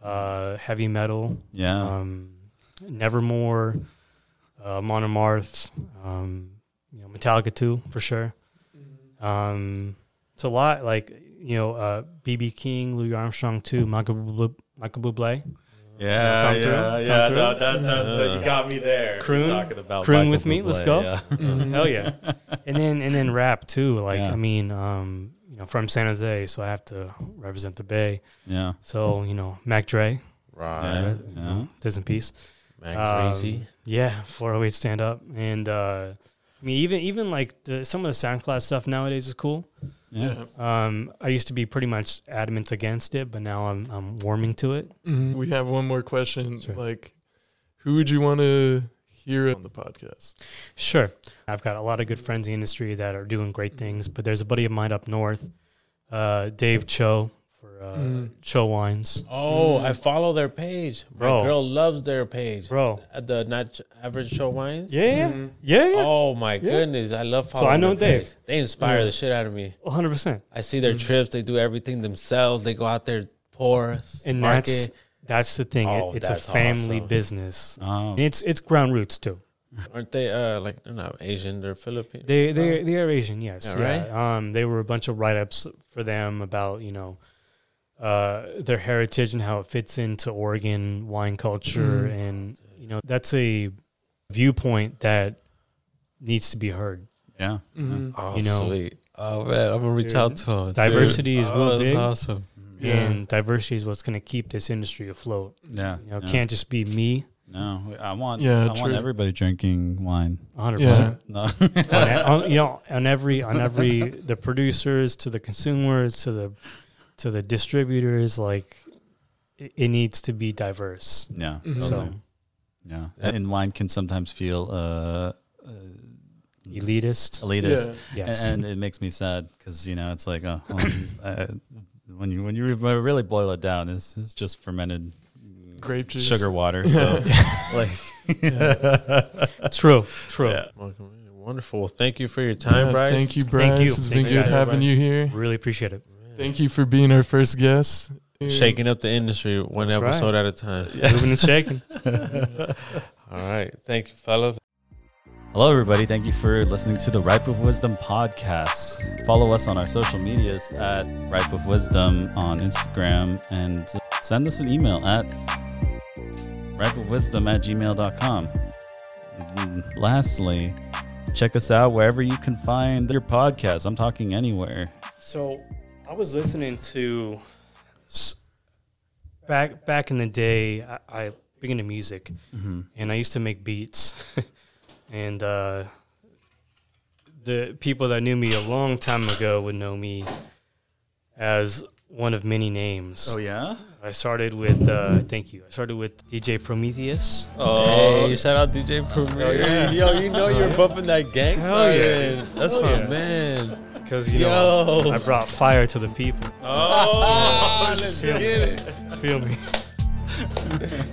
Speaker 2: uh, heavy metal,
Speaker 4: Yeah.
Speaker 2: um, Nevermore, uh, Amon Amarth, um, you know, Metallica too for sure. Um, it's a lot like you know, uh, BB King, Louis Armstrong too, Michael Bublé, Michael Bublé.
Speaker 4: Yeah.
Speaker 2: come
Speaker 4: yeah.
Speaker 2: through?
Speaker 4: Yeah.
Speaker 2: Come
Speaker 4: no,
Speaker 2: through?
Speaker 4: that, that, that, you got me there.
Speaker 2: Croon?
Speaker 4: Talking about
Speaker 2: Croon
Speaker 4: Michael
Speaker 2: with me? Let's go.
Speaker 4: Yeah.
Speaker 3: Mhm.
Speaker 2: Hell yeah. and then and then rap too. Like
Speaker 4: Yeah.
Speaker 2: I mean, um, you know, from San Jose, so I have to represent the Bay.
Speaker 4: Yeah.
Speaker 2: So you know, Mac Dre,
Speaker 1: Right.
Speaker 4: Yeah.
Speaker 2: you know, Diz in peace.
Speaker 1: Mac
Speaker 2: Um,
Speaker 1: Dreezy.
Speaker 2: Yeah, 408 stand up, and uh, I mean, even even like the, some of the SoundCloud stuff nowadays is cool.
Speaker 4: Yeah.
Speaker 2: Um, I used to be pretty much adamant against it, but now I'm I'm warming to it.
Speaker 3: Mhm. We have one more question.
Speaker 2: Sure.
Speaker 3: Like, who would you want to hear on the podcast?
Speaker 2: Sure, I've got a lot of good friends in the industry that are doing great things, but there's a buddy of mine up north, uh, Dave Cho for uh,
Speaker 3: Mm.
Speaker 2: Cho Wines,
Speaker 1: Oh,
Speaker 3: Mm.
Speaker 1: I follow their page. My
Speaker 2: Bro.
Speaker 1: girl loves their page.
Speaker 2: bro.
Speaker 1: At the not average Cho wines.
Speaker 2: Yeah, yeah,
Speaker 3: Mhm.
Speaker 2: yeah, yeah.
Speaker 1: Oh my goodness, I love
Speaker 2: So. I know
Speaker 1: their
Speaker 2: Dave.
Speaker 1: page. They inspire
Speaker 3: Yeah.
Speaker 1: the shit out of me.
Speaker 2: 100. percent
Speaker 1: I see their
Speaker 3: Mhm.
Speaker 1: trips. They do everything themselves. They go out there, pour,
Speaker 2: And
Speaker 1: market.
Speaker 2: that's that's the thing. It-
Speaker 1: Oh,
Speaker 2: it's a family
Speaker 1: awesome.
Speaker 2: business.
Speaker 4: Oh.
Speaker 2: And it's it's ground roots too.
Speaker 1: Aren't they? Uh, like they're not Asian. They're Filipino.
Speaker 2: They they they are Asian, yes.
Speaker 1: Yeah,
Speaker 2: Yeah,
Speaker 1: right?
Speaker 2: Um, they were a bunch of write ups for them about you know, uh, their heritage and how it fits into Oregon wine culture,
Speaker 3: Mm.
Speaker 2: and you know that's a viewpoint that needs to be heard.
Speaker 4: Yeah.
Speaker 3: Mhm.
Speaker 1: oh,
Speaker 2: you know.
Speaker 1: sweet. Oh man, I'm gonna reach
Speaker 2: Dude,
Speaker 1: out to them.
Speaker 2: diversity is real
Speaker 1: oh, that's
Speaker 2: big.
Speaker 1: awesome.
Speaker 3: Yeah.
Speaker 2: And diversity is what's going to keep this industry afloat.
Speaker 4: Yeah.
Speaker 2: You know, it
Speaker 4: yeah.
Speaker 2: can't just be me.
Speaker 4: No, I want.
Speaker 3: Yeah,
Speaker 4: I want everybody drinking wine.
Speaker 2: 100.
Speaker 3: Yeah.
Speaker 2: percent
Speaker 4: No.
Speaker 2: on, on, you know, on every on every the producers to the consumers to the to the distributors, like it, it needs to be diverse.
Speaker 4: yeah.
Speaker 3: Mhm.
Speaker 2: So
Speaker 4: totally. Yeah. And wine can sometimes feel uh, uh,
Speaker 2: elitist,
Speaker 4: elitist.
Speaker 3: Yeah.
Speaker 2: yes,
Speaker 4: and, and it makes me sad because you know it's like oh, um, uh, when you when you really boil it down, it's, it's just fermented
Speaker 3: Grape juice.
Speaker 4: sugar water. So like,
Speaker 2: true, true.
Speaker 4: Yeah.
Speaker 1: Wonderful. Thank you for your time,
Speaker 3: Yeah,
Speaker 1: Bryce.
Speaker 3: Thank you, Bryce.
Speaker 2: you.
Speaker 3: It's
Speaker 2: Thank
Speaker 3: been
Speaker 2: you,
Speaker 3: good
Speaker 2: guys.
Speaker 3: having you here.
Speaker 2: Really appreciate it.
Speaker 3: Thank you for being our first guest.
Speaker 1: Shaking up the industry one
Speaker 2: That's right.
Speaker 1: episode at a time.
Speaker 2: Moving and shaking.
Speaker 1: All right. Thank you, fellas.
Speaker 4: hello everybody. Thank you for listening to the Ripe of Wisdom podcast. Follow us on our social medias at Ripe of Wisdom on Instagram and send us an email at ripeofwisdom at gmail.com. And mm, lastly, check us out wherever you can find your podcast. I'm talking anywhere.
Speaker 2: So I was listening to back back in the day. I, I big into music,
Speaker 4: Mm-hmm.
Speaker 2: and I used to make beats, and uh, the people that knew me a long time ago would know me as one of many names.
Speaker 4: Oh, yeah?
Speaker 2: I started with uh, thank you. I started with DJ Prometheus.
Speaker 4: Oh,
Speaker 1: Hey, shout out DJ Premier.
Speaker 2: yeah.
Speaker 1: Yo, you know you're bumping that gangsta.
Speaker 2: Hell yeah.
Speaker 1: That's
Speaker 2: Hell
Speaker 1: my
Speaker 2: yeah.
Speaker 1: man.
Speaker 2: Because you know
Speaker 1: Yo.
Speaker 2: I brought fire to the people.
Speaker 1: Oh, let's
Speaker 2: Feel
Speaker 1: get it.
Speaker 2: Feel me?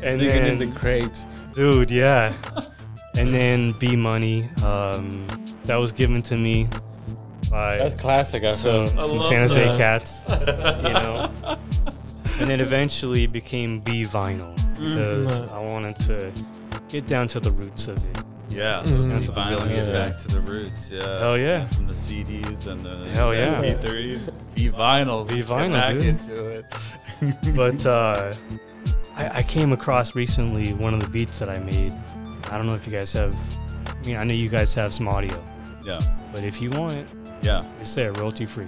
Speaker 2: and
Speaker 1: Digging
Speaker 2: then,
Speaker 1: in the crates.
Speaker 2: dude, yeah. And then B Money, um, that was given to me by
Speaker 1: That's classic. I
Speaker 2: some,
Speaker 1: feel.
Speaker 2: some San Jose
Speaker 3: that.
Speaker 2: cats, you know. and then eventually it became B Vinyl because
Speaker 3: Mhm.
Speaker 2: I wanted to get down to the roots of it.
Speaker 4: Yeah,
Speaker 3: Mm.
Speaker 4: the vinyl
Speaker 2: Yeah.
Speaker 4: goes back to the roots. Yeah,
Speaker 2: Hell yeah.
Speaker 4: From the CDs and the
Speaker 2: Hell yeah.
Speaker 4: MP3s. Be vinyl.
Speaker 2: Be
Speaker 4: Get
Speaker 2: vinyl,
Speaker 4: back
Speaker 2: dude.
Speaker 4: into it.
Speaker 2: But uh, I, I came across recently one of the beats that I made. I don't know if you guys have. I mean, I know you guys have some audio,
Speaker 4: Yeah,
Speaker 2: but if you want it,
Speaker 4: yeah.
Speaker 2: it's there, royalty free.